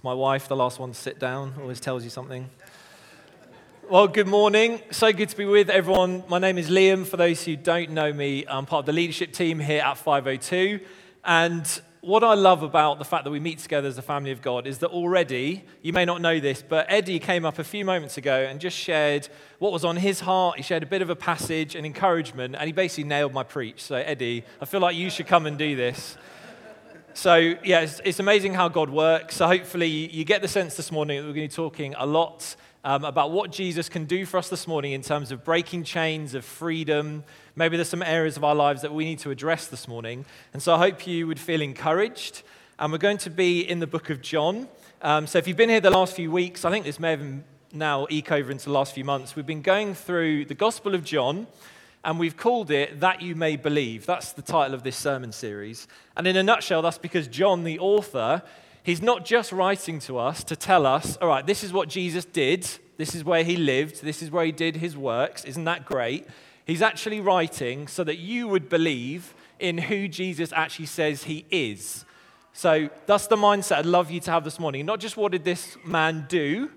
It's my wife, the last one to sit down, always tells you something. Well, good morning. So good to be with everyone. My name is Liam. For those who don't know me, I'm part of the leadership team here at 502. And what I love about the fact that we meet together as a family of God is that already, you may not know this, but Eddie came up a few moments ago and just shared what was on his heart. He shared a bit of a passage and encouragement, and he basically nailed my preach. So, Eddie, I feel like you should come and do this. So, yeah, it's, it's, amazing how God works. So, hopefully, you get the sense this morning that we're going to be talking a lot um, about what Jesus can do for us this morning in terms of breaking chains of freedom. Maybe there's some areas of our lives that we need to address this morning. And so, I hope you would feel encouraged. And we're going to be in the book of John. Um, so, if you've been here the last few weeks, I think this may have now eke over into the last few months. We've been going through the Gospel of John and we've called it That You May Believe. That's the title of this sermon series. And in a nutshell, that's because John, the author, he's not just writing to us to tell us, all right, this is what Jesus did, this is where he lived, this is where he did his works. Isn't that great? He's actually writing so that you would believe in who Jesus actually says he is. So that's the mindset I'd love you to have this morning. Not just what did this man do,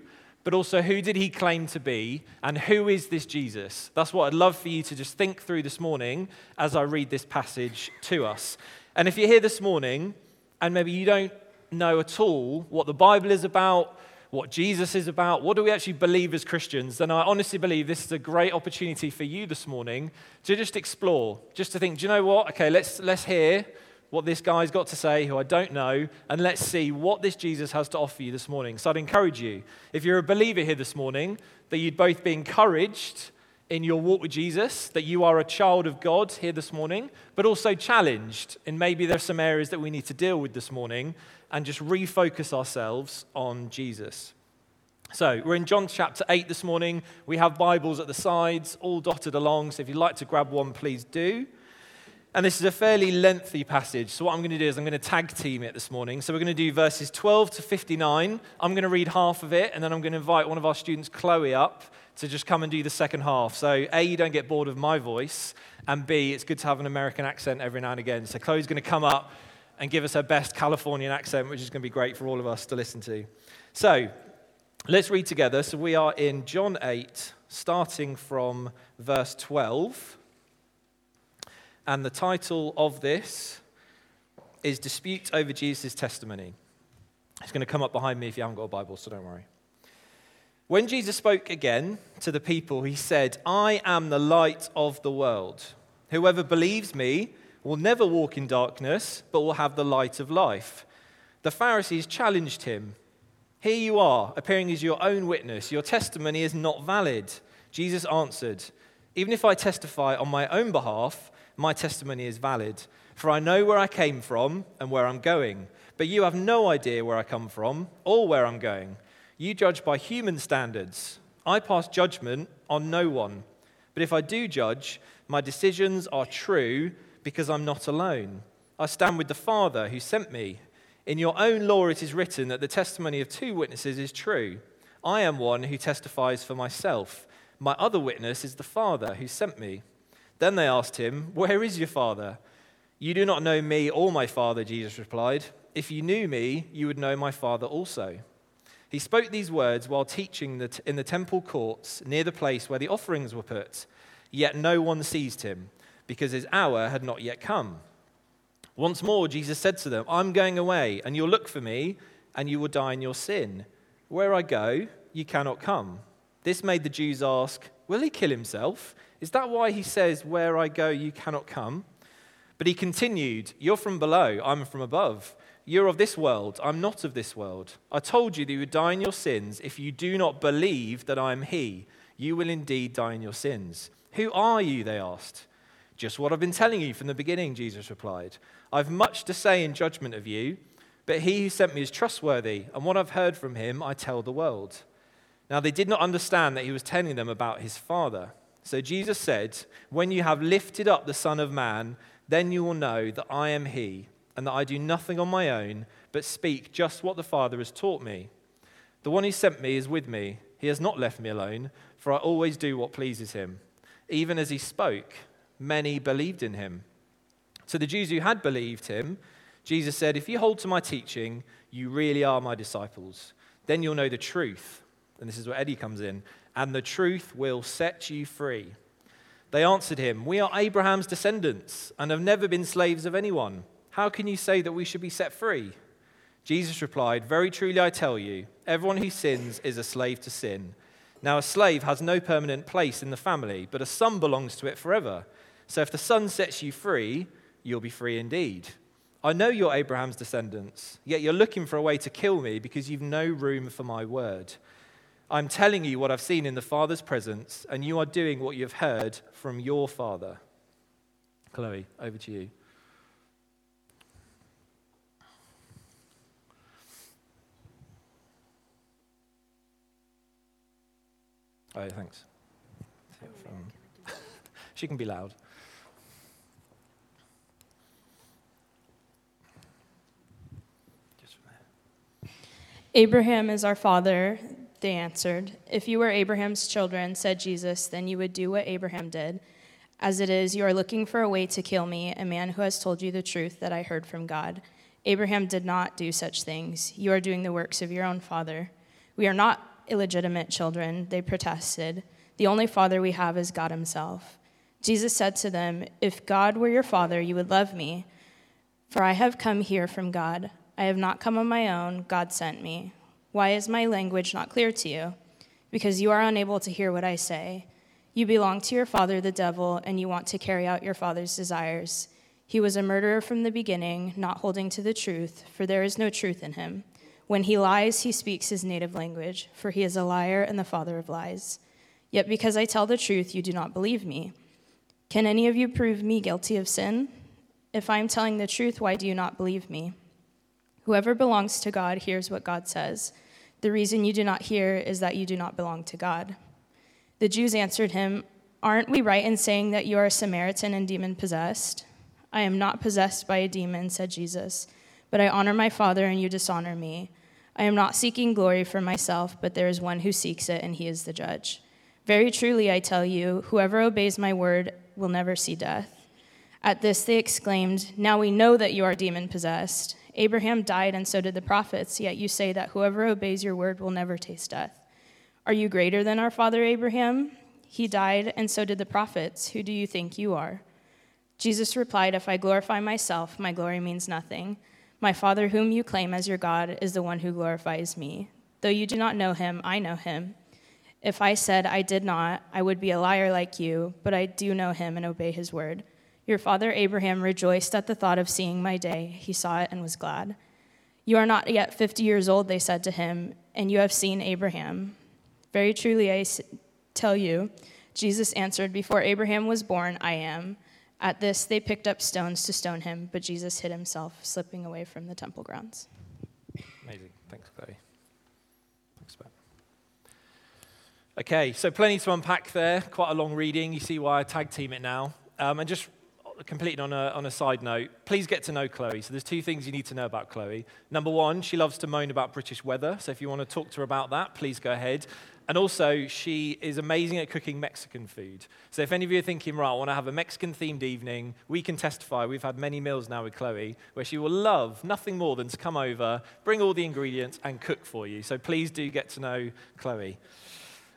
but also who did he claim to be and who is this Jesus? That's what I'd love for you to just think through this morning as I read this passage to us. And if you're here this morning and maybe you don't know at all what the Bible is about, what Jesus is about, what do we actually believe as Christians, then I honestly believe this is a great opportunity for you this morning to just explore, just to think, do you know what? Okay, let's, let's hear what this guy's got to say, who I don't know, and let's see what this Jesus has to offer you this morning. So I'd encourage you, if you're a believer here this morning, that you'd both be encouraged in your walk with Jesus, that you are a child of God here this morning, but also challenged. And maybe there's some areas that we need to deal with this morning and just refocus ourselves on Jesus. So, we're in John chapter 8 this morning. We have Bibles at the sides, all dotted along. So, if you'd like to grab one, please do. And this is a fairly lengthy passage. So, what I'm going to do is I'm going to tag team it this morning. So, we're going to do verses 12 to 59. I'm going to read half of it, and then I'm going to invite one of our students, Chloe, up to just come and do the second half. So, A, you don't get bored of my voice, and B, it's good to have an American accent every now and again. So, Chloe's going to come up and give us her best Californian accent, which is going to be great for all of us to listen to. So, let's read together. So, we are in John 8, starting from verse 12. And the title of this is Dispute Over Jesus' Testimony. It's going to come up behind me if you haven't got a Bible, so don't worry. When Jesus spoke again to the people, he said, I am the light of the world. Whoever believes me will never walk in darkness, but will have the light of life. The Pharisees challenged him. Here you are, appearing as your own witness. Your testimony is not valid. Jesus answered, Even if I testify on my own behalf, my testimony is valid. For I know where I came from and where I'm going. But you have no idea where I come from or where I'm going. You judge by human standards. I pass judgment on no one. But if I do judge, my decisions are true because I'm not alone. I stand with the Father who sent me. In your own law, it is written that the testimony of two witnesses is true. I am one who testifies for myself. My other witness is the Father who sent me. Then they asked him, Where is your father? You do not know me or my father, Jesus replied. If you knew me, you would know my father also. He spoke these words while teaching in the temple courts near the place where the offerings were put. Yet no one seized him, because his hour had not yet come. Once more, Jesus said to them, I'm going away, and you'll look for me, and you will die in your sin. Where I go, you cannot come. This made the Jews ask, Will he kill himself? Is that why he says, Where I go, you cannot come? But he continued, You're from below, I'm from above. You're of this world, I'm not of this world. I told you that you would die in your sins. If you do not believe that I am he, you will indeed die in your sins. Who are you? They asked. Just what I've been telling you from the beginning, Jesus replied. I've much to say in judgment of you, but he who sent me is trustworthy, and what I've heard from him I tell the world. Now they did not understand that he was telling them about his Father. So Jesus said, When you have lifted up the Son of Man, then you will know that I am He, and that I do nothing on my own, but speak just what the Father has taught me. The one who sent me is with me. He has not left me alone, for I always do what pleases him. Even as he spoke, many believed in him. So the Jews who had believed him Jesus said, If you hold to my teaching, you really are my disciples. Then you'll know the truth. And this is where Eddie comes in. And the truth will set you free. They answered him, We are Abraham's descendants and have never been slaves of anyone. How can you say that we should be set free? Jesus replied, Very truly I tell you, everyone who sins is a slave to sin. Now, a slave has no permanent place in the family, but a son belongs to it forever. So if the son sets you free, you'll be free indeed. I know you're Abraham's descendants, yet you're looking for a way to kill me because you've no room for my word. I'm telling you what I've seen in the Father's presence, and you are doing what you've heard from your Father. Chloe, over to you. Oh, thanks. she can be loud. Abraham is our father, they answered. If you were Abraham's children, said Jesus, then you would do what Abraham did. As it is, you are looking for a way to kill me, a man who has told you the truth that I heard from God. Abraham did not do such things. You are doing the works of your own father. We are not illegitimate children, they protested. The only father we have is God Himself. Jesus said to them, If God were your father, you would love me, for I have come here from God. I have not come on my own, God sent me. Why is my language not clear to you? Because you are unable to hear what I say. You belong to your father, the devil, and you want to carry out your father's desires. He was a murderer from the beginning, not holding to the truth, for there is no truth in him. When he lies, he speaks his native language, for he is a liar and the father of lies. Yet because I tell the truth, you do not believe me. Can any of you prove me guilty of sin? If I am telling the truth, why do you not believe me? Whoever belongs to God hears what God says. The reason you do not hear is that you do not belong to God. The Jews answered him, Aren't we right in saying that you are a Samaritan and demon possessed? I am not possessed by a demon, said Jesus, but I honor my Father and you dishonor me. I am not seeking glory for myself, but there is one who seeks it, and he is the judge. Very truly, I tell you, whoever obeys my word will never see death. At this, they exclaimed, Now we know that you are demon possessed. Abraham died, and so did the prophets, yet you say that whoever obeys your word will never taste death. Are you greater than our father Abraham? He died, and so did the prophets. Who do you think you are? Jesus replied, If I glorify myself, my glory means nothing. My Father, whom you claim as your God, is the one who glorifies me. Though you do not know him, I know him. If I said I did not, I would be a liar like you, but I do know him and obey his word. Your father Abraham rejoiced at the thought of seeing my day. He saw it and was glad. You are not yet 50 years old, they said to him, and you have seen Abraham. Very truly, I tell you, Jesus answered, Before Abraham was born, I am. At this, they picked up stones to stone him, but Jesus hid himself, slipping away from the temple grounds. Amazing. Thanks, Chloe. Thanks, Ben. Okay, so plenty to unpack there. Quite a long reading. You see why I tag team it now. Um, and just completing on a, on a side note, please get to know Chloe. So there's two things you need to know about Chloe. Number one, she loves to moan about British weather. So if you want to talk to her about that, please go ahead. And also, she is amazing at cooking Mexican food. So if any of you are thinking, right, I want to have a Mexican themed evening, we can testify. We've had many meals now with Chloe where she will love nothing more than to come over, bring all the ingredients, and cook for you. So please do get to know Chloe.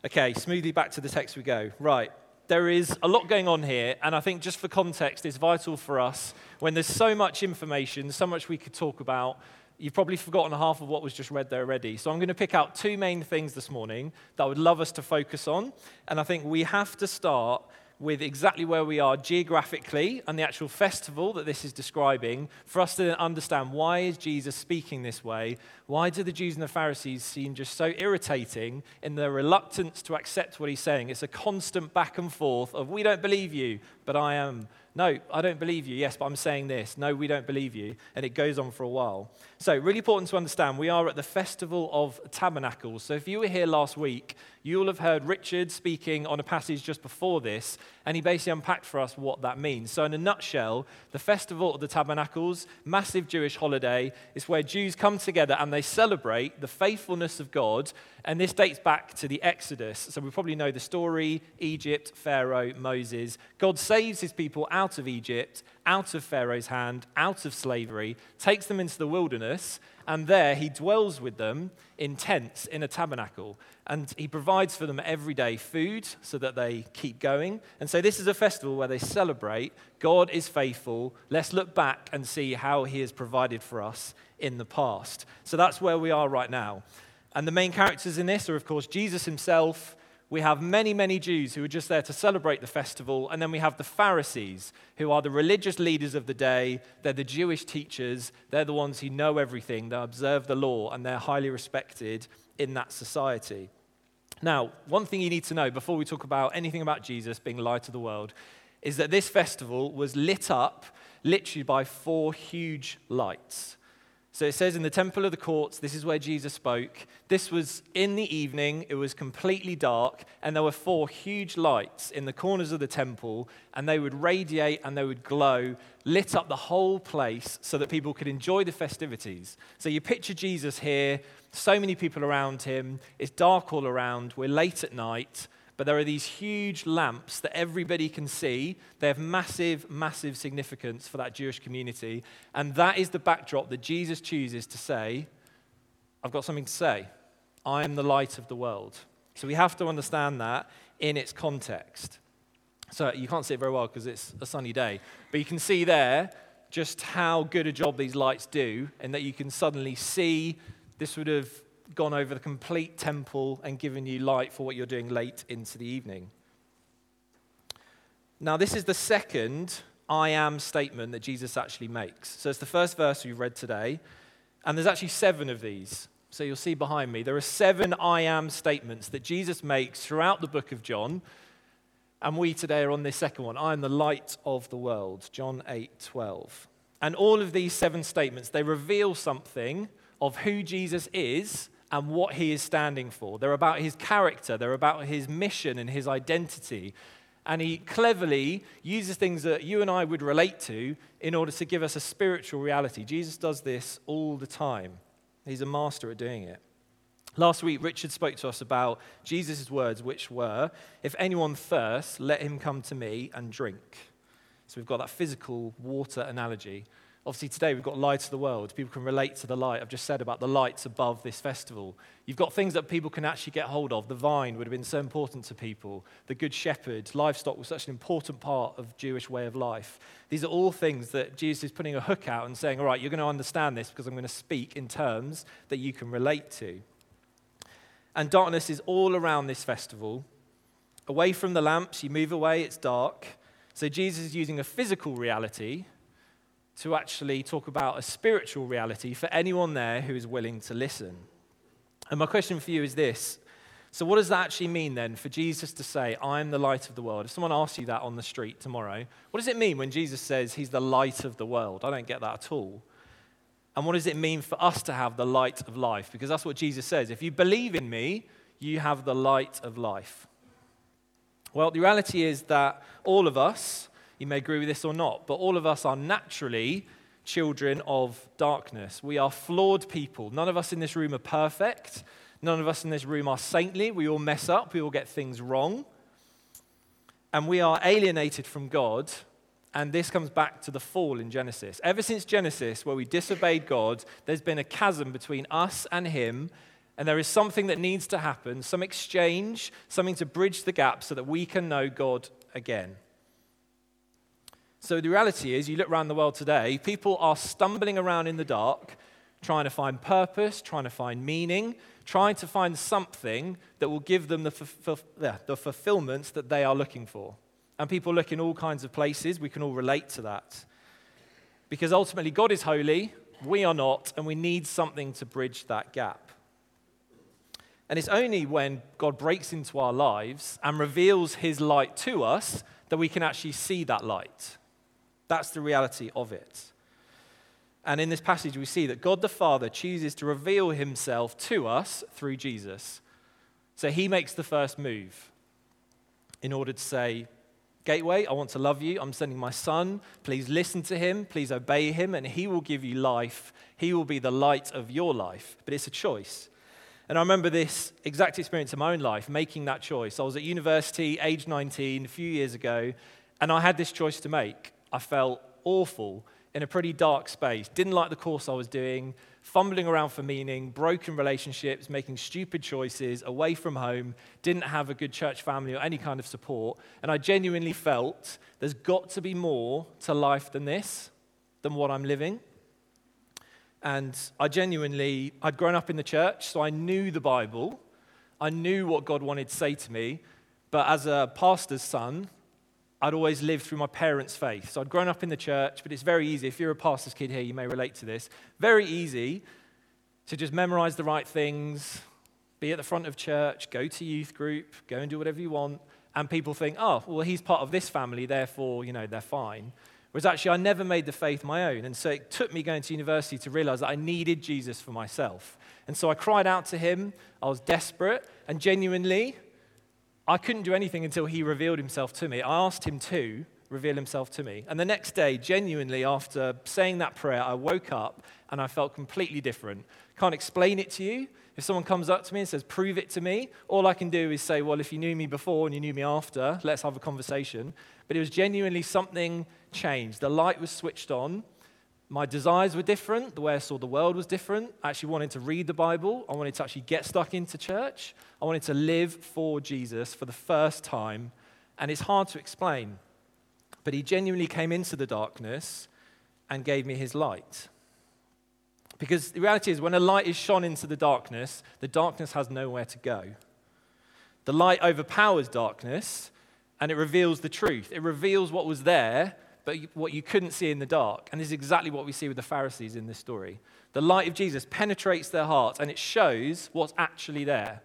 Okay, smoothly back to the text we go. Right, there is a lot going on here, and I think just for context, it's vital for us when there's so much information, so much we could talk about. You've probably forgotten half of what was just read there already. So I'm going to pick out two main things this morning that I would love us to focus on. And I think we have to start with exactly where we are geographically and the actual festival that this is describing for us to understand why is Jesus speaking this way? Why do the Jews and the Pharisees seem just so irritating in their reluctance to accept what he's saying? It's a constant back and forth of we don't believe you, but I am no, I don't believe you. Yes, but I'm saying this. No, we don't believe you. And it goes on for a while. So, really important to understand, we are at the Festival of Tabernacles. So, if you were here last week, you'll have heard Richard speaking on a passage just before this, and he basically unpacked for us what that means. So, in a nutshell, the Festival of the Tabernacles, massive Jewish holiday, is where Jews come together and they celebrate the faithfulness of God. And this dates back to the Exodus. So, we probably know the story Egypt, Pharaoh, Moses. God saves his people out of Egypt, out of Pharaoh's hand, out of slavery, takes them into the wilderness, and there he dwells with them in tents in a tabernacle. And he provides for them every day food so that they keep going. And so this is a festival where they celebrate God is faithful. Let's look back and see how he has provided for us in the past. So that's where we are right now. And the main characters in this are, of course, Jesus himself we have many, many Jews who are just there to celebrate the festival. And then we have the Pharisees, who are the religious leaders of the day. They're the Jewish teachers. They're the ones who know everything. They observe the law, and they're highly respected in that society. Now, one thing you need to know before we talk about anything about Jesus being light of the world is that this festival was lit up literally by four huge lights. So it says in the temple of the courts, this is where Jesus spoke. This was in the evening, it was completely dark, and there were four huge lights in the corners of the temple, and they would radiate and they would glow, lit up the whole place so that people could enjoy the festivities. So you picture Jesus here, so many people around him, it's dark all around, we're late at night, but there are these huge lamps that everybody can see. They have massive, massive significance for that Jewish community. And that is the backdrop that Jesus chooses to say, I've got something to say. I am the light of the world. So we have to understand that in its context. So you can't see it very well because it's a sunny day. But you can see there just how good a job these lights do, and that you can suddenly see this would have gone over the complete temple and given you light for what you're doing late into the evening. Now, this is the second I am statement that Jesus actually makes. So it's the first verse we've read today, and there's actually seven of these. So you'll see behind me, there are seven I am statements that Jesus makes throughout the book of John. And we today are on this second one I am the light of the world, John 8 12. And all of these seven statements, they reveal something of who Jesus is and what he is standing for. They're about his character, they're about his mission and his identity. And he cleverly uses things that you and I would relate to in order to give us a spiritual reality. Jesus does this all the time, he's a master at doing it. Last week, Richard spoke to us about Jesus' words, which were, If anyone thirsts, let him come to me and drink. So we've got that physical water analogy. Obviously, today we've got light of the world. People can relate to the light. I've just said about the lights above this festival. You've got things that people can actually get hold of. The vine would have been so important to people. The good shepherd, livestock was such an important part of Jewish way of life. These are all things that Jesus is putting a hook out and saying, all right, you're going to understand this because I'm going to speak in terms that you can relate to. And darkness is all around this festival. Away from the lamps, you move away, it's dark. So Jesus is using a physical reality to actually talk about a spiritual reality for anyone there who is willing to listen. And my question for you is this so, what does that actually mean then for Jesus to say, I am the light of the world? If someone asks you that on the street tomorrow, what does it mean when Jesus says he's the light of the world? I don't get that at all. And what does it mean for us to have the light of life? Because that's what Jesus says. If you believe in me, you have the light of life. Well, the reality is that all of us, you may agree with this or not, but all of us are naturally children of darkness. We are flawed people. None of us in this room are perfect. None of us in this room are saintly. We all mess up. We all get things wrong. And we are alienated from God. And this comes back to the fall in Genesis. Ever since Genesis, where we disobeyed God, there's been a chasm between us and Him. And there is something that needs to happen, some exchange, something to bridge the gap so that we can know God again. So the reality is, you look around the world today, people are stumbling around in the dark, trying to find purpose, trying to find meaning, trying to find something that will give them the, fulfill, the fulfillment that they are looking for. And people look in all kinds of places. We can all relate to that. Because ultimately, God is holy, we are not, and we need something to bridge that gap. And it's only when God breaks into our lives and reveals his light to us that we can actually see that light. That's the reality of it. And in this passage, we see that God the Father chooses to reveal himself to us through Jesus. So he makes the first move in order to say, Gateway, I want to love you. I'm sending my son. Please listen to him. Please obey him, and he will give you life. He will be the light of your life. But it's a choice. And I remember this exact experience in my own life, making that choice. I was at university, age 19, a few years ago, and I had this choice to make. I felt awful in a pretty dark space. Didn't like the course I was doing, fumbling around for meaning, broken relationships, making stupid choices, away from home, didn't have a good church family or any kind of support. And I genuinely felt there's got to be more to life than this, than what I'm living. And I genuinely, I'd grown up in the church, so I knew the Bible. I knew what God wanted to say to me. But as a pastor's son, I'd always lived through my parents' faith. So I'd grown up in the church, but it's very easy. If you're a pastor's kid here, you may relate to this. Very easy to just memorize the right things, be at the front of church, go to youth group, go and do whatever you want. And people think, oh, well, he's part of this family, therefore, you know, they're fine. Whereas actually, I never made the faith my own. And so it took me going to university to realize that I needed Jesus for myself. And so I cried out to him. I was desperate. And genuinely, I couldn't do anything until he revealed himself to me. I asked him to reveal himself to me. And the next day, genuinely, after saying that prayer, I woke up and I felt completely different. Can't explain it to you. If someone comes up to me and says, prove it to me, all I can do is say, well, if you knew me before and you knew me after, let's have a conversation. But it was genuinely something changed. The light was switched on. My desires were different. The way I saw the world was different. I actually wanted to read the Bible. I wanted to actually get stuck into church. I wanted to live for Jesus for the first time. And it's hard to explain. But he genuinely came into the darkness and gave me his light. Because the reality is, when a light is shone into the darkness, the darkness has nowhere to go. The light overpowers darkness and it reveals the truth. It reveals what was there, but what you couldn't see in the dark. And this is exactly what we see with the Pharisees in this story. The light of Jesus penetrates their hearts and it shows what's actually there.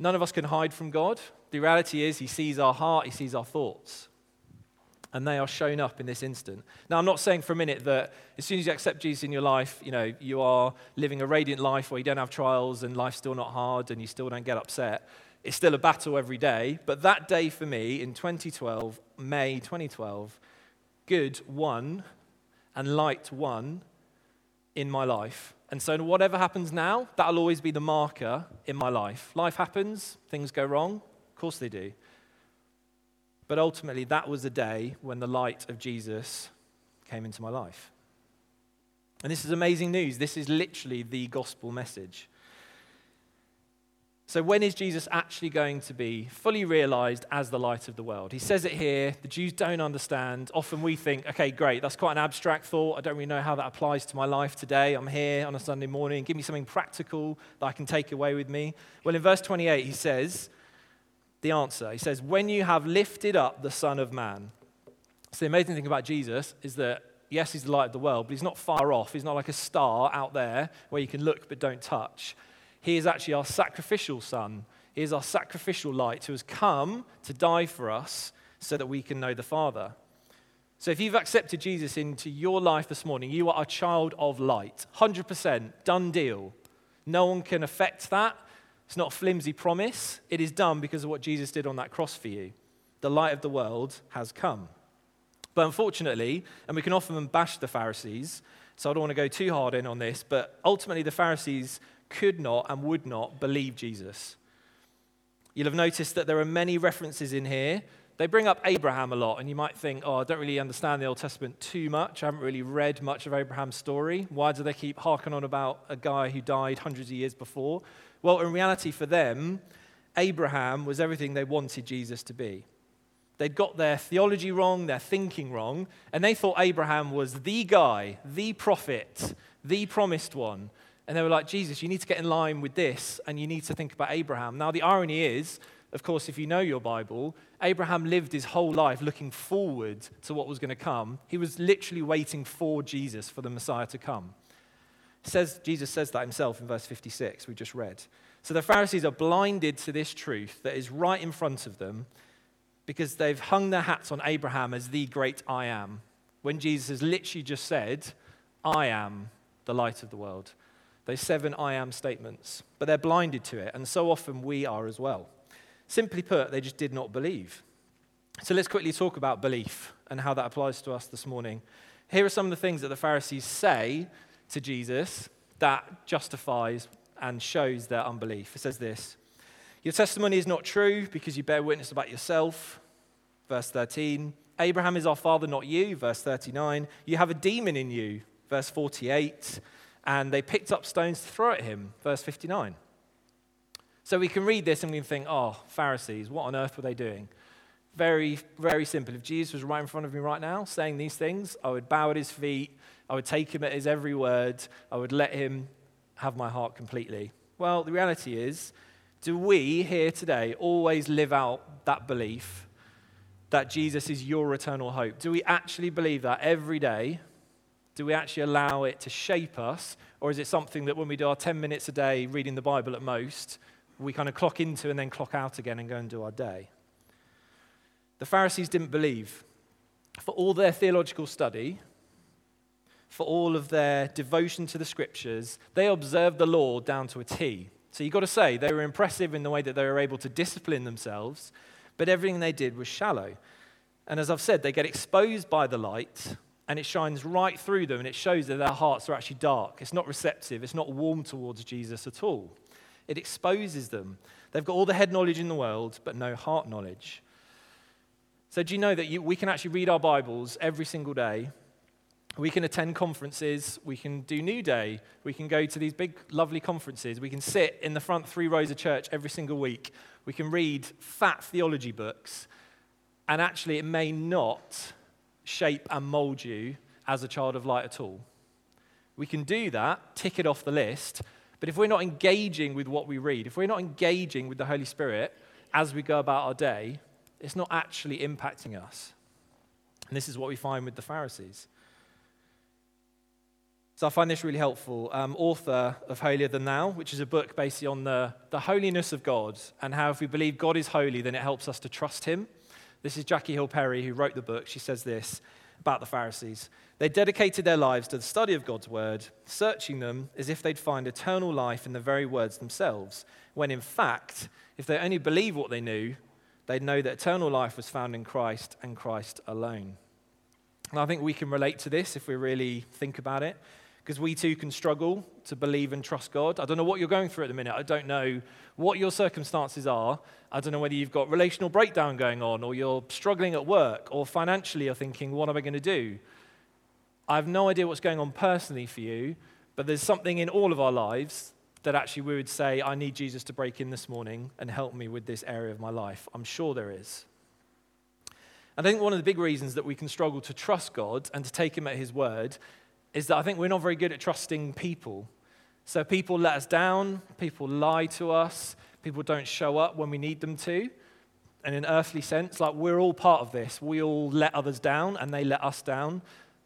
None of us can hide from God. The reality is, He sees our heart, He sees our thoughts. And they are shown up in this instant. Now, I'm not saying for a minute that as soon as you accept Jesus in your life, you know, you are living a radiant life where you don't have trials and life's still not hard and you still don't get upset. It's still a battle every day. But that day for me in 2012, May 2012, good one and light one in my life. And so, whatever happens now, that'll always be the marker in my life. Life happens, things go wrong. Of course they do. But ultimately, that was the day when the light of Jesus came into my life. And this is amazing news. This is literally the gospel message. So, when is Jesus actually going to be fully realized as the light of the world? He says it here. The Jews don't understand. Often we think, okay, great, that's quite an abstract thought. I don't really know how that applies to my life today. I'm here on a Sunday morning. Give me something practical that I can take away with me. Well, in verse 28, he says the answer. He says, When you have lifted up the Son of Man. So, the amazing thing about Jesus is that yes, he's the light of the world, but he's not far off. He's not like a star out there where you can look but don't touch. He is actually our sacrificial Son. He is our sacrificial light who has come to die for us so that we can know the Father. So if you've accepted Jesus into your life this morning, you are a child of light. 100%, done deal. No one can affect that. It's not a flimsy promise. It is done because of what Jesus did on that cross for you. The light of the world has come. But unfortunately, and we can often bash the Pharisees, so I don't want to go too hard in on this, but ultimately the Pharisees could not and would not believe Jesus. You'll have noticed that there are many references in here. They bring up Abraham a lot, and you might think, oh, I don't really understand the Old Testament too much. I haven't really read much of Abraham's story. Why do they keep harking on about a guy who died hundreds of years before? Well, in reality, for them, Abraham was everything they wanted Jesus to be. They'd got their theology wrong, their thinking wrong, and they thought Abraham was the guy, the prophet, the promised one. And they were like, Jesus, you need to get in line with this, and you need to think about Abraham. Now, the irony is, of course, if you know your Bible, Abraham lived his whole life looking forward to what was going to come. He was literally waiting for Jesus, for the Messiah to come. says, Jesus says that himself in verse 56, we just read. So the Pharisees are blinded to this truth that is right in front of them because they've hung their hats on Abraham as the great I am, when Jesus has literally just said, I am the light of the world those seven I am statements, but they're blinded to it, and so often we are as well. Simply put, they just did not believe. So let's quickly talk about belief and how that applies to us this morning. Here are some of the things that the Pharisees say to Jesus that justifies and shows their unbelief. It says this Your testimony is not true because you bear witness about yourself. Verse 13, Abraham is our father, not you, verse 39. You have a demon in you, verse 48. And they picked up stones to throw at him, verse 59. So we can read this and we can think, oh, Pharisees, what on earth were they doing? Very, very simple. If Jesus was right in front of me right now saying these things, I would bow at his feet. I would take him at his every word. I would let him have my heart completely. Well, the reality is, do we here today always live out that belief that Jesus is your eternal hope? Do we actually believe that every day? Do we actually allow it to shape us? Or is it something that when we do our 10 minutes a day reading the Bible at most, we kind of clock into and then clock out again and go and do our day? The Pharisees didn't believe. For all their theological study, for all of their devotion to the scriptures, they observed the law down to a T. So you've got to say, they were impressive in the way that they were able to discipline themselves, but everything they did was shallow. And as I've said, they get exposed by the light, and it shines right through them, and it shows that their hearts are actually dark. It's not receptive, it's not warm towards Jesus at all. It exposes them. They've got all the head knowledge in the world, but no heart knowledge. So, do you know that you, we can actually read our Bibles every single day we can attend conferences, we can do New Day, we can go to these big, lovely conferences, we can sit in the front three rows of church every single week, we can read fat theology books, and actually, it may not shape and mold you as a child of light at all. We can do that, tick it off the list, but if we're not engaging with what we read, if we're not engaging with the Holy Spirit as we go about our day, it's not actually impacting us. And this is what we find with the Pharisees. So I find this really helpful. Um, author of Holier Than Thou, which is a book basically on the, the holiness of God and how if we believe God is holy, then it helps us to trust him. This is Jackie Hill Perry, who wrote the book. She says this about the Pharisees. They dedicated their lives to the study of God's word, searching them as if they'd find eternal life in the very words themselves, when in fact, if they only believed what they knew, they'd know that eternal life was found in Christ and Christ alone. And I think we can relate to this if we really think about it because we too can struggle to believe and trust God. I don't know what you're going through at the minute. I don't know what your circumstances are. I don't know whether you've got relational breakdown going on or you're struggling at work or financially you're thinking, what am I going to do? I have no idea what's going on personally for you, but there's something in all of our lives that actually we would say, I need Jesus to break in this morning and help me with this area of my life. I'm sure there is. I think one of the big reasons that we can struggle to trust God and to take Him at His word is that I think we're not very good at trusting people. So people let us down, people lie to us, people don't show up when we need them to. And in an earthly sense, like we're all part of this. We all let others down and they let us down.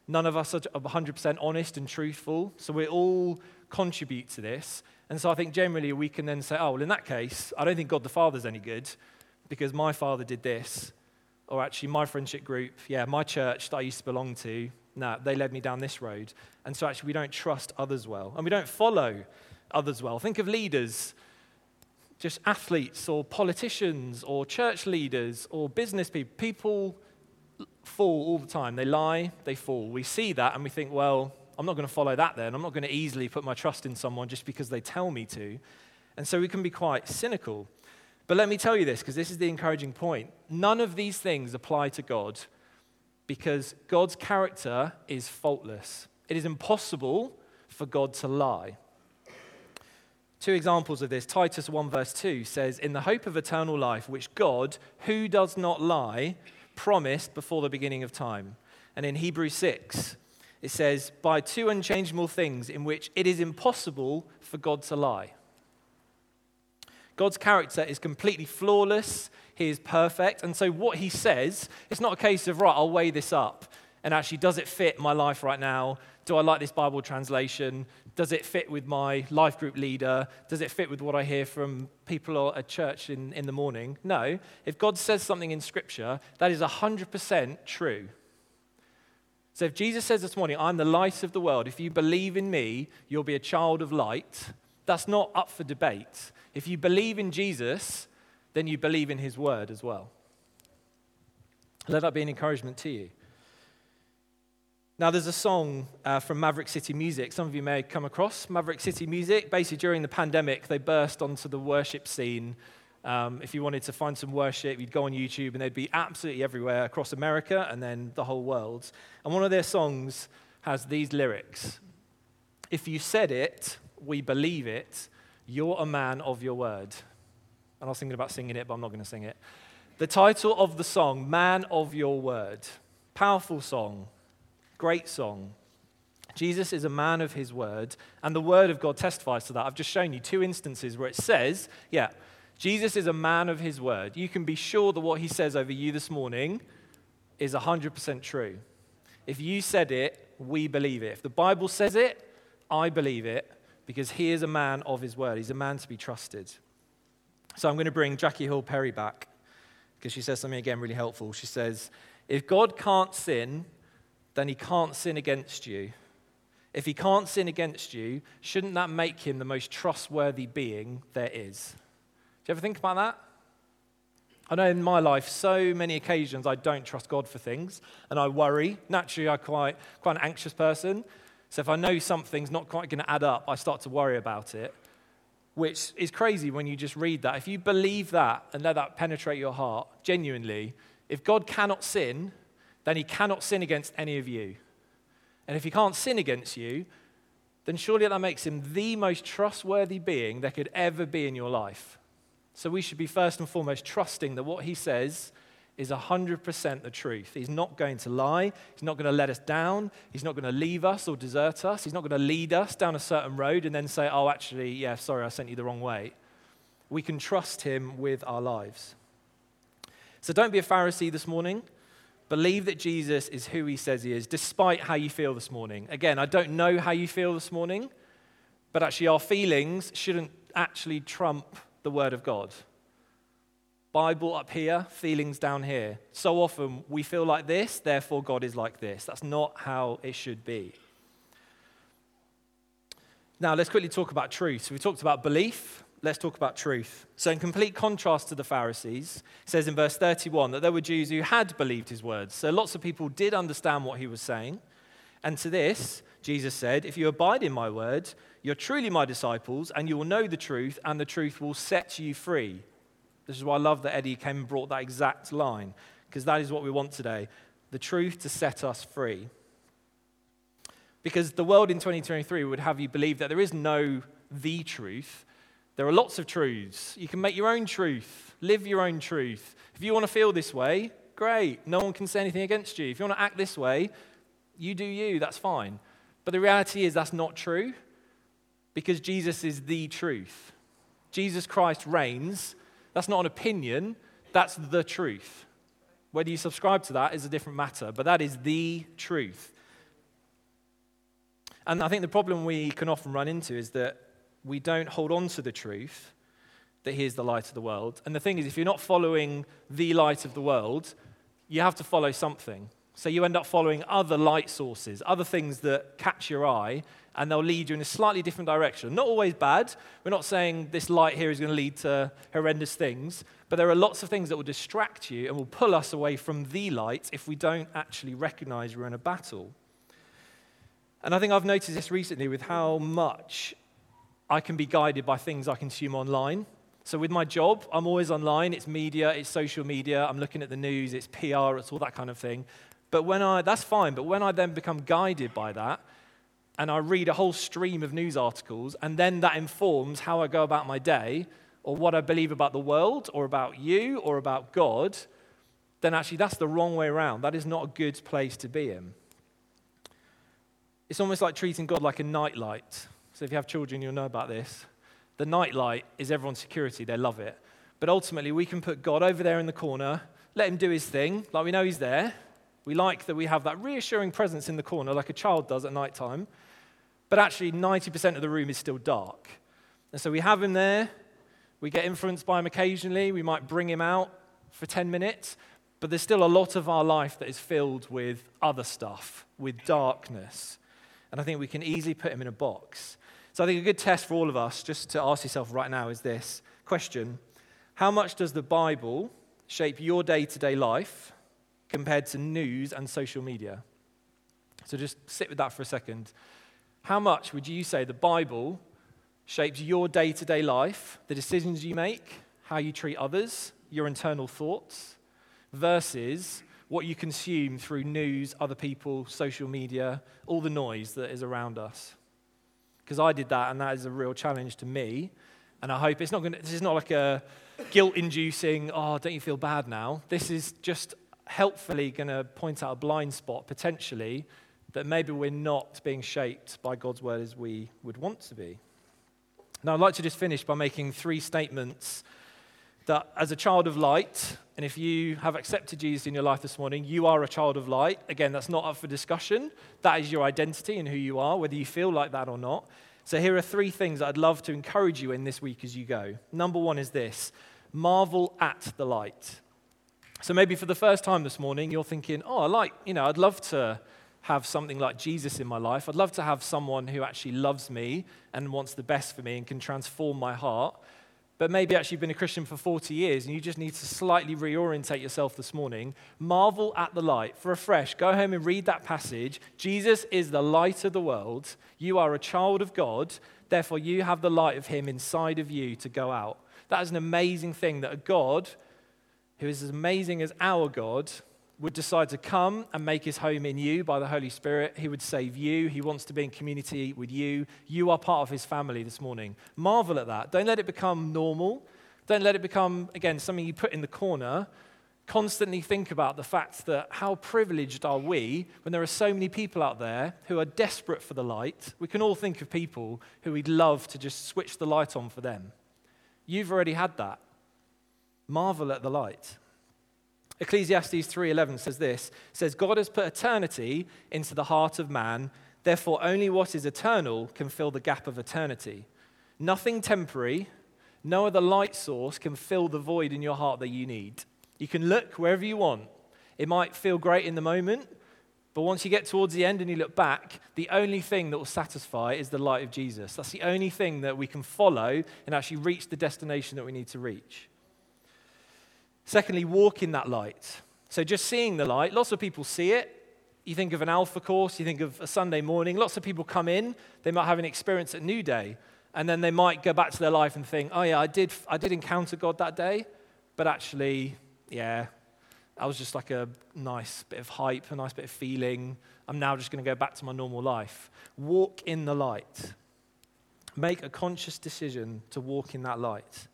None of us are 100% honest and truthful. So we all contribute to this. And so I think generally we can then say, oh, well, in that case, I don't think God the Father's any good because my father did this. Or actually, my friendship group, yeah, my church that I used to belong to, no, they led me down this road. And so actually, we don't trust others well. And we don't follow others well. Think of leaders, just athletes or politicians or church leaders or business people. People fall all the time. They lie, they fall. We see that and we think, well, I'm not going to follow that then. I'm not going to easily put my trust in someone just because they tell me to. And so we can be quite cynical. But let me tell you this, because this is the encouraging point. None of these things apply to God because God's character is faultless. It is impossible for God to lie. Two examples of this. Titus 1, verse 2 says, In the hope of eternal life, which God, who does not lie, promised before the beginning of time. And in Hebrews 6, it says, By two unchangeable things in which it is impossible for God to lie. God's character is completely flawless, He is perfect. And so, what He says, it's not a case of, right, I'll weigh this up. And actually, does it fit my life right now? Do I like this Bible translation? Does it fit with my life group leader? Does it fit with what I hear from people at church in, in the morning? No. If God says something in Scripture, that is 100% true. So if Jesus says this morning, I'm the light of the world, if you believe in me, you'll be a child of light, that's not up for debate. If you believe in Jesus, then you believe in his word as well. Let that be an encouragement to you. Now, there's a song uh, from Maverick City Music. Some of you may have come across Maverick City Music. Basically, during the pandemic, they burst onto the worship scene Um, if you wanted to find some worship, you'd go on YouTube and they'd be absolutely everywhere across America and then the whole world. And one of their songs has these lyrics If you said it, we believe it, you're a man of your word. And I was thinking about singing it, but I'm not going to sing it. The title of the song, Man of Your Word. Powerful song, great song. Jesus is a man of his word, and the word of God testifies to that. I've just shown you two instances where it says, yeah, Jesus is a man of his word. You can be sure that what he says over you this morning is 100% true. If you said it, we believe it. If the Bible says it, I believe it because he is a man of his word. He's a man to be trusted. So I'm going to bring Jackie Hill Perry back because she says something again really helpful. She says, If God can't sin, then he can't sin against you. If he can't sin against you, shouldn't that make him the most trustworthy being there is? Do you ever think about that? I know in my life, so many occasions I don't trust God for things and I worry. Naturally, I'm quite, quite an anxious person. So if I know something's not quite going to add up, I start to worry about it, which is crazy when you just read that. If you believe that and let that penetrate your heart, genuinely, if God cannot sin, then he cannot sin against any of you. And if he can't sin against you, then surely that makes him the most trustworthy being there could ever be in your life. So we should be first and foremost trusting that what he says is 100% the truth. He's not going to lie. He's not going to let us down. He's not going to leave us or desert us. He's not going to lead us down a certain road and then say, oh, actually, yeah, sorry, I sent you the wrong way. We can trust him with our lives. So don't be a Pharisee this morning. Believe that Jesus is who he says he is, despite how you feel this morning. Again, I don't know how you feel this morning, but actually, our feelings shouldn't actually trump the word of God. Bible up here, feelings down here. So often we feel like this, therefore God is like this. That's not how it should be. Now, let's quickly talk about truth. So we talked about belief, let's talk about truth. So, in complete contrast to the Pharisees, it says in verse 31 that there were Jews who had believed his words. So, lots of people did understand what he was saying. And to this, Jesus said, If you abide in my word, you're truly my disciples, and you will know the truth, and the truth will set you free. This is why I love that Eddie came and brought that exact line, because that is what we want today the truth to set us free. Because the world in 2023 would have you believe that there is no the truth, there are lots of truths. You can make your own truth, live your own truth. If you want to feel this way, great. No one can say anything against you. If you want to act this way, you do you, that's fine. But the reality is that's not true because Jesus is the truth. Jesus Christ reigns. That's not an opinion, that's the truth. Whether you subscribe to that is a different matter, but that is the truth. And I think the problem we can often run into is that we don't hold on to the truth that He is the light of the world. And the thing is, if you're not following the light of the world, you have to follow something. So you end up following other light sources, other things that catch your eye, and they'll lead you in a slightly different direction. Not always bad. We're not saying this light here is going to lead to horrendous things, but there are lots of things that will distract you and will pull us away from the light if we don't actually recognize we're in a battle. And I think I've noticed this recently with how much I can be guided by things I consume online. So, with my job, I'm always online. It's media, it's social media. I'm looking at the news, it's PR, it's all that kind of thing. But when I, that's fine. But when I then become guided by that, and I read a whole stream of news articles, and then that informs how I go about my day, or what I believe about the world, or about you, or about God, then actually that's the wrong way around. That is not a good place to be in. It's almost like treating God like a nightlight. So if you have children, you'll know about this. The nightlight is everyone's security, they love it. But ultimately, we can put God over there in the corner, let him do his thing, like we know he's there. We like that we have that reassuring presence in the corner, like a child does at night time. But actually, 90% of the room is still dark. And so we have him there. We get influenced by him occasionally. We might bring him out for 10 minutes. But there's still a lot of our life that is filled with other stuff, with darkness. And I think we can easily put him in a box. So I think a good test for all of us, just to ask yourself right now, is this question How much does the Bible shape your day to day life compared to news and social media? So just sit with that for a second. How much would you say the Bible shapes your day to day life, the decisions you make, how you treat others, your internal thoughts, versus what you consume through news, other people, social media, all the noise that is around us. Because I did that, and that is a real challenge to me. And I hope it's not going to, this is not like a guilt inducing, oh, don't you feel bad now? This is just helpfully going to point out a blind spot potentially that maybe we're not being shaped by God's word as we would want to be. Now, I'd like to just finish by making three statements that as a child of light, and if you have accepted Jesus in your life this morning, you are a child of light. Again, that's not up for discussion. That is your identity and who you are, whether you feel like that or not. So, here are three things that I'd love to encourage you in this week as you go. Number one is this marvel at the light. So, maybe for the first time this morning, you're thinking, oh, I like, you know, I'd love to have something like Jesus in my life. I'd love to have someone who actually loves me and wants the best for me and can transform my heart. But maybe actually you've been a Christian for 40 years and you just need to slightly reorientate yourself this morning. Marvel at the light. For a fresh, go home and read that passage. Jesus is the light of the world. You are a child of God. Therefore, you have the light of Him inside of you to go out. That is an amazing thing that a God who is as amazing as our God would decide to come and make his home in you by the Holy Spirit. He would save you. He wants to be in community with you. You are part of his family this morning. Marvel at that. Don't let it become normal. Don't let it become, again, something you put in the corner. Constantly think about the fact that how privileged are we when there are so many people out there who are desperate for the light. We can all think of people who we'd love to just switch the light on for them. You've already had that. Marvel at the light. Ecclesiastes 3:11 says this, says God has put eternity into the heart of man, therefore only what is eternal can fill the gap of eternity. Nothing temporary, no other light source can fill the void in your heart that you need. You can look wherever you want. It might feel great in the moment, but once you get towards the end and you look back, the only thing that will satisfy is the light of Jesus. That's the only thing that we can follow and actually reach the destination that we need to reach. Secondly, walk in that light. So just seeing the light, lots of people see it. You think of an alpha course, you think of a Sunday morning. Lots of people come in, they might have an experience at New Day, and then they might go back to their life and think, oh, yeah, I did, I did encounter God that day, but actually, yeah, I was just like a nice bit of hype, a nice bit of feeling. I'm now just going to go back to my normal life. Walk in the light. Make a conscious decision to walk in that light.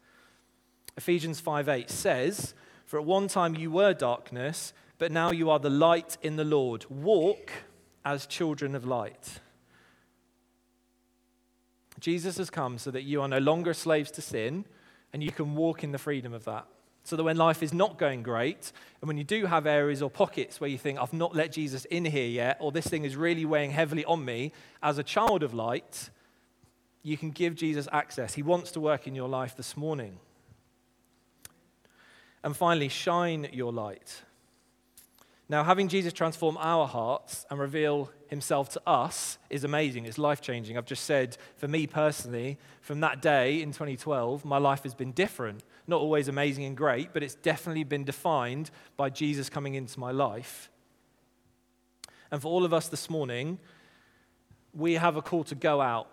Ephesians 5:8 says, "For at one time you were darkness, but now you are the light in the Lord. Walk as children of light." Jesus has come so that you are no longer slaves to sin and you can walk in the freedom of that. So that when life is not going great, and when you do have areas or pockets where you think, I've not let Jesus in here yet, or this thing is really weighing heavily on me, as a child of light, you can give Jesus access. He wants to work in your life this morning. And finally, shine your light. Now, having Jesus transform our hearts and reveal himself to us is amazing. It's life changing. I've just said, for me personally, from that day in 2012, my life has been different. Not always amazing and great, but it's definitely been defined by Jesus coming into my life. And for all of us this morning, we have a call to go out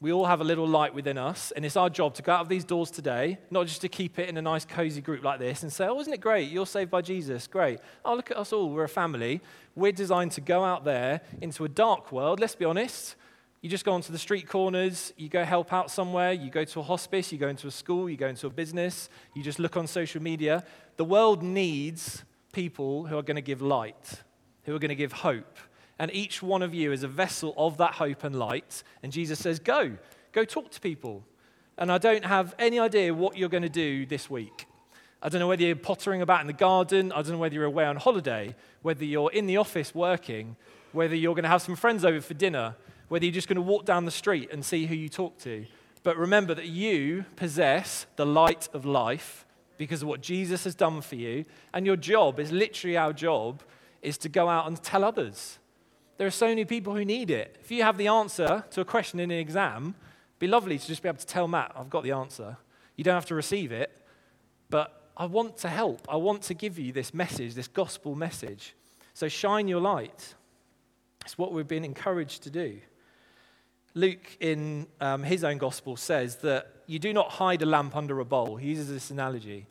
we all have a little light within us, and it's our job to go out of these doors today, not just to keep it in a nice, cozy group like this and say, Oh, isn't it great? You're saved by Jesus. Great. Oh, look at us all. We're a family. We're designed to go out there into a dark world. Let's be honest. You just go onto the street corners, you go help out somewhere, you go to a hospice, you go into a school, you go into a business, you just look on social media. The world needs people who are going to give light, who are going to give hope and each one of you is a vessel of that hope and light. And Jesus says, Go, go talk to people. And I don't have any idea what you're going to do this week. I don't know whether you're pottering about in the garden. I don't know whether you're away on holiday, whether you're in the office working, whether you're going to have some friends over for dinner, whether you're just going to walk down the street and see who you talk to. But remember that you possess the light of life because of what Jesus has done for you. And your job is literally our job is to go out and tell others. There are so many people who need it. If you have the answer to a question in an exam, it'd be lovely to just be able to tell Matt, I've got the answer. You don't have to receive it, but I want to help. I want to give you this message, this gospel message. So shine your light. It's what we've been encouraged to do. Luke, in um, his own gospel, says that you do not hide a lamp under a bowl. He uses this analogy.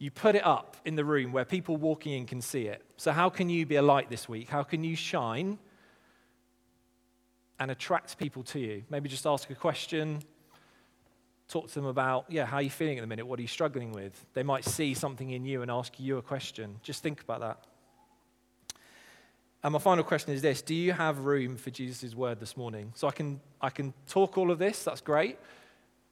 You put it up in the room where people walking in can see it. So, how can you be a light this week? How can you shine and attract people to you? Maybe just ask a question, talk to them about, yeah, how are you feeling at the minute? What are you struggling with? They might see something in you and ask you a question. Just think about that. And my final question is this Do you have room for Jesus' word this morning? So I can, I can talk all of this, that's great.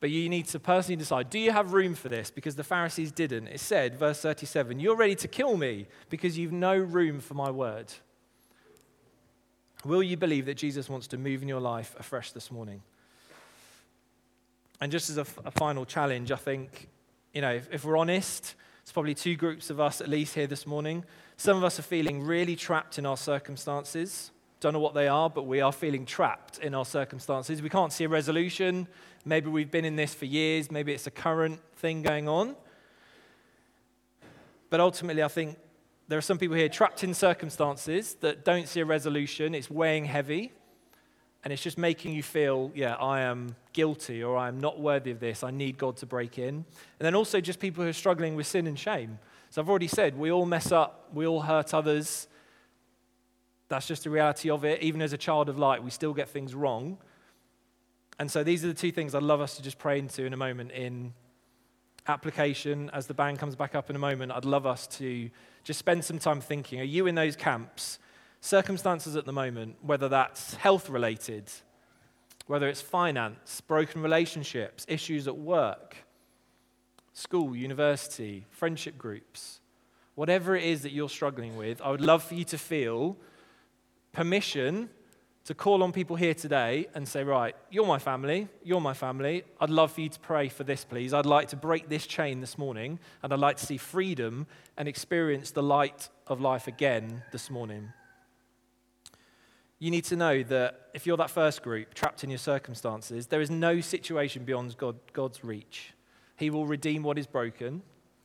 But you need to personally decide do you have room for this? Because the Pharisees didn't. It said, verse 37, You're ready to kill me because you've no room for my word. Will you believe that Jesus wants to move in your life afresh this morning? And just as a, f- a final challenge, I think, you know, if, if we're honest, it's probably two groups of us at least here this morning. Some of us are feeling really trapped in our circumstances. Don't know what they are, but we are feeling trapped in our circumstances. We can't see a resolution. Maybe we've been in this for years. Maybe it's a current thing going on. But ultimately, I think there are some people here trapped in circumstances that don't see a resolution. It's weighing heavy. And it's just making you feel, yeah, I am guilty or I am not worthy of this. I need God to break in. And then also just people who are struggling with sin and shame. So I've already said, we all mess up, we all hurt others. That's just the reality of it. Even as a child of light, we still get things wrong. And so these are the two things I'd love us to just pray into in a moment in application. As the band comes back up in a moment, I'd love us to just spend some time thinking are you in those camps? Circumstances at the moment, whether that's health related, whether it's finance, broken relationships, issues at work, school, university, friendship groups, whatever it is that you're struggling with, I would love for you to feel permission to call on people here today and say, right, you're my family, you're my family. I'd love for you to pray for this, please. I'd like to break this chain this morning, and I'd like to see freedom and experience the light of life again this morning. You need to know that if you're that first group, trapped in your circumstances, there is no situation beyond God, God's reach. He will redeem what is broken.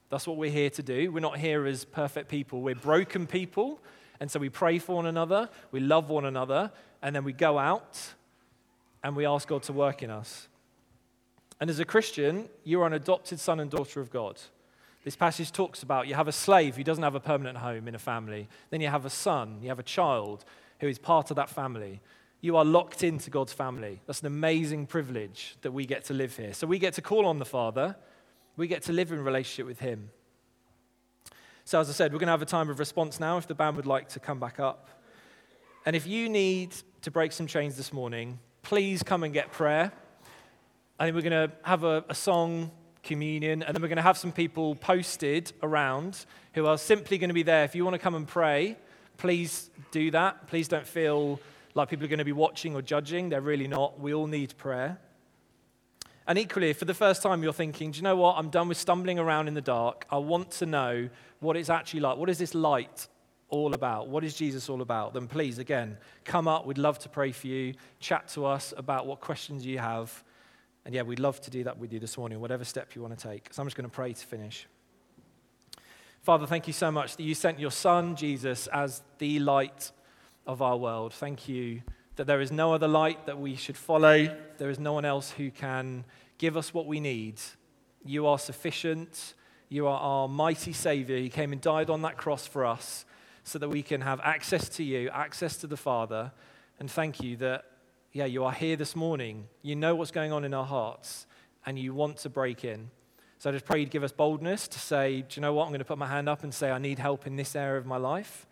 That's what we're here to do. We're not here as perfect people, we're broken people and so we pray for one another, we love one another, and then we go out and we ask God to work in us. And as a Christian, you are an adopted son and daughter of God. This passage talks about you have a slave who doesn't have a permanent home in a family. Then you have a son, you have a child who is part of that family. You are locked into God's family. That's an amazing privilege that we get to live here. So we get to call on the Father, we get to live in relationship with Him. So, as I said, we're going to have a time of response now if the band would like to come back up. And if you need to break some chains this morning, please come and get prayer. And then we're going to have a, a song, communion, and then we're going to have some people posted around who are simply going to be there. If you want to come and pray, please do that. Please don't feel like people are going to be watching or judging. They're really not. We all need prayer. And equally, for the first time you're thinking, do you know what? I'm done with stumbling around in the dark. I want to know what it's actually like. What is this light all about? What is Jesus all about? Then please, again, come up. We'd love to pray for you. Chat to us about what questions you have. And yeah, we'd love to do that with you this morning, whatever step you want to take. So I'm just going to pray to finish. Father, thank you so much that you sent your Son, Jesus, as the light of our world. Thank you that there is no other light that we should follow. There is no one else who can give us what we need. You are sufficient. You are our mighty Savior. You came and died on that cross for us so that we can have access to you, access to the Father. And thank you that, yeah, you are here this morning. You know what's going on in our hearts and you want to break in. So I just pray you'd give us boldness to say, do you know what? I'm going to put my hand up and say, I need help in this area of my life.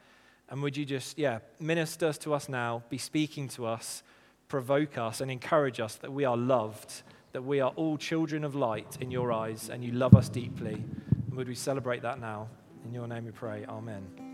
And would you just, yeah, minister to us now, be speaking to us, provoke us, and encourage us that we are loved, that we are all children of light in your eyes, and you love us deeply. And would we celebrate that now? In your name we pray. Amen.